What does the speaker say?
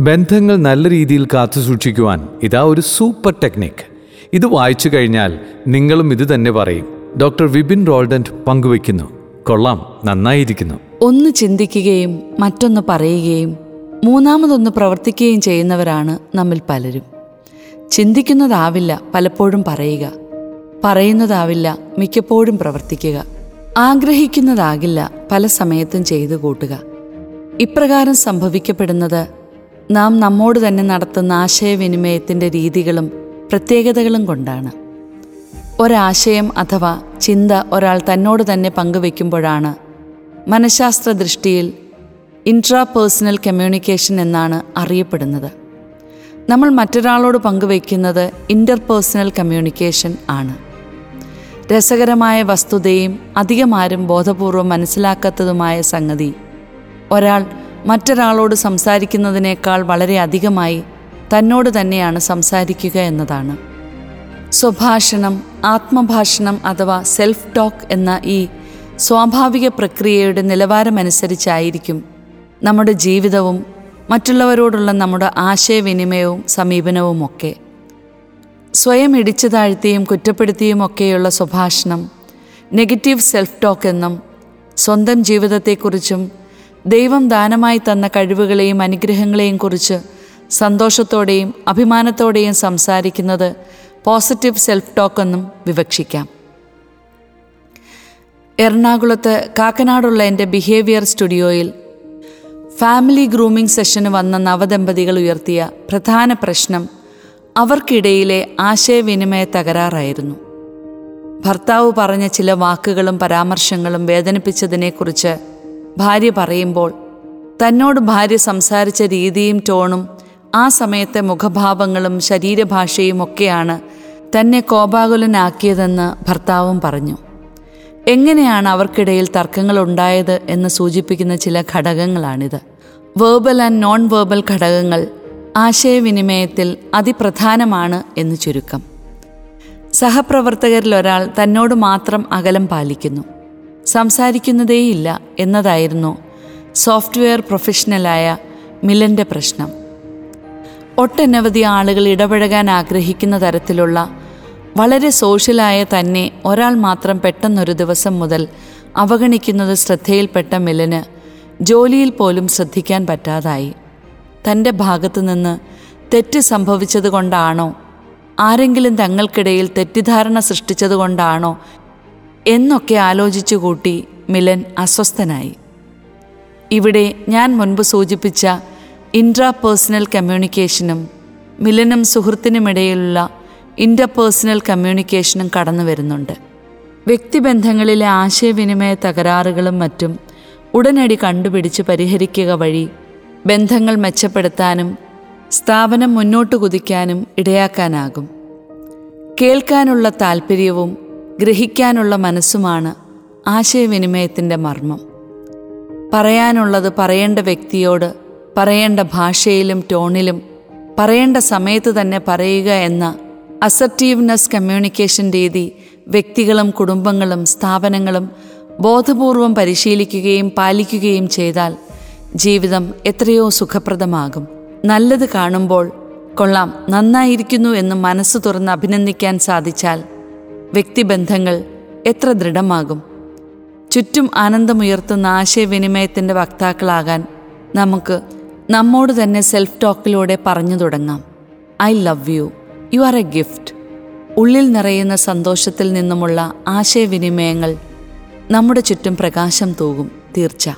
ബന്ധങ്ങൾ നല്ല രീതിയിൽ കാത്തു സൂക്ഷിക്കുവാൻ ഇതാ ഒരു സൂപ്പർ ടെക്നിക്. ഇത് വായിച്ചു കഴിഞ്ഞാൽ നിങ്ങളും ഇത് തന്നെ പറയും. ഡോക്ടർ വിപിൻ റോൾഡന്റ് പങ്കുവയ്ക്കുന്നു. കൊള്ളാം നന്നായിരിക്കുന്നു. ഒന്ന് ചിന്തിക്കുകയും മറ്റൊന്ന് പറയുകയും മൂന്നാമതൊന്ന് പ്രവർത്തിക്കുകയും ചെയ്യുന്നവരാണ് നമ്മിൽ പലരും. ചിന്തിക്കുന്നതാവില്ല പലപ്പോഴും പറയുക. പറയുന്നതാവില്ല മിക്കപ്പോഴും പ്രവർത്തിക്കുക. ആഗ്രഹിക്കുന്നതാകില്ല പല സമയത്തും ചെയ്തു കൂട്ടുക. ഇപ്രകാരം സംഭവിക്കപ്പെടുന്നത് നാം നമ്മോട് തന്നെ നടത്തുന്ന ആശയവിനിമയത്തിന്റെ രീതികളും പ്രത്യേകതകളും കൊണ്ടാണ്. ഒരാശയം അഥവാ ചിന്ത ഒരാൾ തന്നോട് തന്നെ പങ്കുവെക്കുമ്പോഴാണ് മനഃശാസ്ത്ര ദൃഷ്ടിയിൽ ഇൻട്രാപേഴ്സണൽ കമ്മ്യൂണിക്കേഷൻ എന്നാണ് അറിയപ്പെടുന്നത്. നമ്മൾ മറ്റൊരാളോട് പങ്കുവയ്ക്കുന്നത് ഇന്റർപേഴ്സണൽ കമ്മ്യൂണിക്കേഷൻ ആണ്. രസകരമായ വസ്തുതയും അധികമാരും ബോധപൂർവം മനസ്സിലാക്കാത്തതുമായ സംഗതി ഒരാൾ മറ്റൊരാളോട് സംസാരിക്കുന്നതിനേക്കാൾ വളരെ അധികമായി തന്നോട് തന്നെയാണ് സംസാരിക്കുക എന്നതാണ്. സ്വഭാഷണം ആത്മഭാഷണം അഥവാ സെൽഫ് ടോക്ക് എന്ന ഈ സ്വാഭാവിക പ്രക്രിയയുടെ നിലവാരമനുസരിച്ചായിരിക്കും നമ്മുടെ ജീവിതവും മറ്റുള്ളവരോടുള്ള നമ്മുടെ ആശയവിനിമയവും സമീപനവും ഒക്കെ സ്വയം ഇടിച്ചു താഴ്ത്തിയും കുറ്റപ്പെടുത്തിയുമൊക്കെയുള്ള സ്വഭാഷണം നെഗറ്റീവ് സെൽഫ് ടോക്ക് എന്നും സ്വന്തം ജീവിതത്തെക്കുറിച്ചും ദൈവം ദാനമായി തന്ന കഴിവുകളെയും അനുഗ്രഹങ്ങളെയും കുറിച്ച് സന്തോഷത്തോടെയും അഭിമാനത്തോടെയും സംസാരിക്കുന്നത് പോസിറ്റീവ് സെൽഫ് ടോക്ക് എന്നും വിവക്ഷിക്കാം. എറണാകുളത്ത് കാക്കനാടുള്ള എന്റെ ബിഹേവിയർ സ്റ്റുഡിയോയിൽ ഫാമിലി ഗ്രൂമിംഗ് സെഷന് വന്ന നവദമ്പതികൾ ഉയർത്തിയ പ്രധാന പ്രശ്നം അവർക്കിടയിലെ ആശയവിനിമയ തകരാറായിരുന്നു. ഭർത്താവ് പറഞ്ഞ ചില വാക്കുകളും പരാമർശങ്ങളും വേദനിപ്പിച്ചതിനെക്കുറിച്ച് ഭാര്യ പറയുമ്പോൾ തന്നോട് ഭാര്യ സംസാരിച്ച രീതിയും ടോണും ആ സമയത്തെ മുഖഭാവങ്ങളും ശരീരഭാഷയും ഒക്കെയാണ് തന്നെ കോപാകുലനാക്കിയതെന്ന് ഭർത്താവും പറഞ്ഞു. എങ്ങനെയാണ് അവർക്കിടയിൽ തർക്കങ്ങൾ ഉണ്ടായത് എന്ന് സൂചിപ്പിക്കുന്ന ചില ഘടകങ്ങളാണിത്. വേർബൽ ആൻഡ് നോൺ വേർബൽ ഘടകങ്ങൾ ആശയവിനിമയത്തിൽ അതിപ്രധാനമാണ് എന്ന് ചുരുക്കം. സഹപ്രവർത്തകരിലൊരാൾ തന്നോട് മാത്രം അകലം പാലിക്കുന്നു. സംസാരിക്കുന്നതേയില്ല എന്നതായിരുന്നു സോഫ്റ്റ്വെയർ പ്രൊഫഷണലായ മിലന്റെ പ്രശ്നം. ഒട്ടനവധി ആളുകൾ ഇടപഴകാൻ ആഗ്രഹിക്കുന്ന തരത്തിലുള്ള വളരെ സോഷ്യലായ തന്നെ ഒരാൾ മാത്രം പെട്ടെന്നൊരു ദിവസം മുതൽ അവഗണിക്കുന്നത് ശ്രദ്ധയിൽപ്പെട്ട മിലന് ജോലിയിൽ പോലും ശ്രദ്ധിക്കാൻ പറ്റാതായി. തന്റെ ഭാഗത്തു നിന്ന് തെറ്റ് സംഭവിച്ചതുകൊണ്ടാണോ? ആരെങ്കിലും തങ്ങൾക്കിടയിൽ തെറ്റിദ്ധാരണ സൃഷ്ടിച്ചതുകൊണ്ടാണോ എന്നൊക്കെ ആലോചിച്ചു കൂട്ടി മിലൻ അസ്വസ്ഥനായി. ഇവിടെ ഞാൻ മുൻപ് സൂചിപ്പിച്ച ഇൻട്രാപേഴ്സണൽ കമ്മ്യൂണിക്കേഷനും മിലനും സുഹൃത്തിനുമിടയിലുള്ള ഇന്റർപേഴ്സണൽ കമ്മ്യൂണിക്കേഷനും കടന്നു വരുന്നുണ്ട്. വ്യക്തിബന്ധങ്ങളിലെ ആശയവിനിമയ തകരാറുകളും മറ്റും ഉടനടി കണ്ടുപിടിച്ച് പരിഹരിക്കുക വഴി ബന്ധങ്ങൾ മെച്ചപ്പെടുത്താനും സ്ഥാപനം മുന്നോട്ട് കുതിക്കാനും ഇടയാക്കാനാകും. കേൾക്കാനുള്ള താല്പര്യവും ഗ്രഹിക്കാനുള്ള മനസ്സുമാണ് ആശയവിനിമയത്തിന്റെ മർമ്മം. പറയാനുള്ളത് പറയേണ്ട വ്യക്തിയോട് പറയേണ്ട ഭാഷയിലും ടോണിലും പറയേണ്ട സമയത്ത് തന്നെ പറയുക എന്ന അസർട്ടീവ്നെസ് കമ്മ്യൂണിക്കേഷൻ രീതി വ്യക്തികളും കുടുംബങ്ങളും സ്ഥാപനങ്ങളും ബോധപൂർവം പരിശീലിക്കുകയും പാലിക്കുകയും ചെയ്താൽ ജീവിതം എത്രയോ സുഖപ്രദമാകും. നല്ലത് കാണുമ്പോൾ കൊള്ളാം നന്നായിരിക്കുന്നു എന്ന് മനസ്സ് തുറന്ന് അഭിനന്ദിക്കാൻ സാധിച്ചാൽ വ്യക്തിബന്ധങ്ങൾ എത്ര ദൃഢമാകും. ചുറ്റും ആനന്ദമുയർത്തുന്ന ആശയവിനിമയത്തിന്റെ വക്താക്കളാകാൻ നമുക്ക് നമ്മോട് തന്നെ സെൽഫ് ടോക്കിലൂടെ പറഞ്ഞു തുടങ്ങാം. I love you. You are a gift. ഉള്ളിൽ നിറയുന്ന സന്തോഷത്തിൽ നിന്നുമുള്ള ആശയവിനിമയങ്ങൾ നമ്മുടെ ചുറ്റും പ്രകാശം തൂകും. തീർച്ച.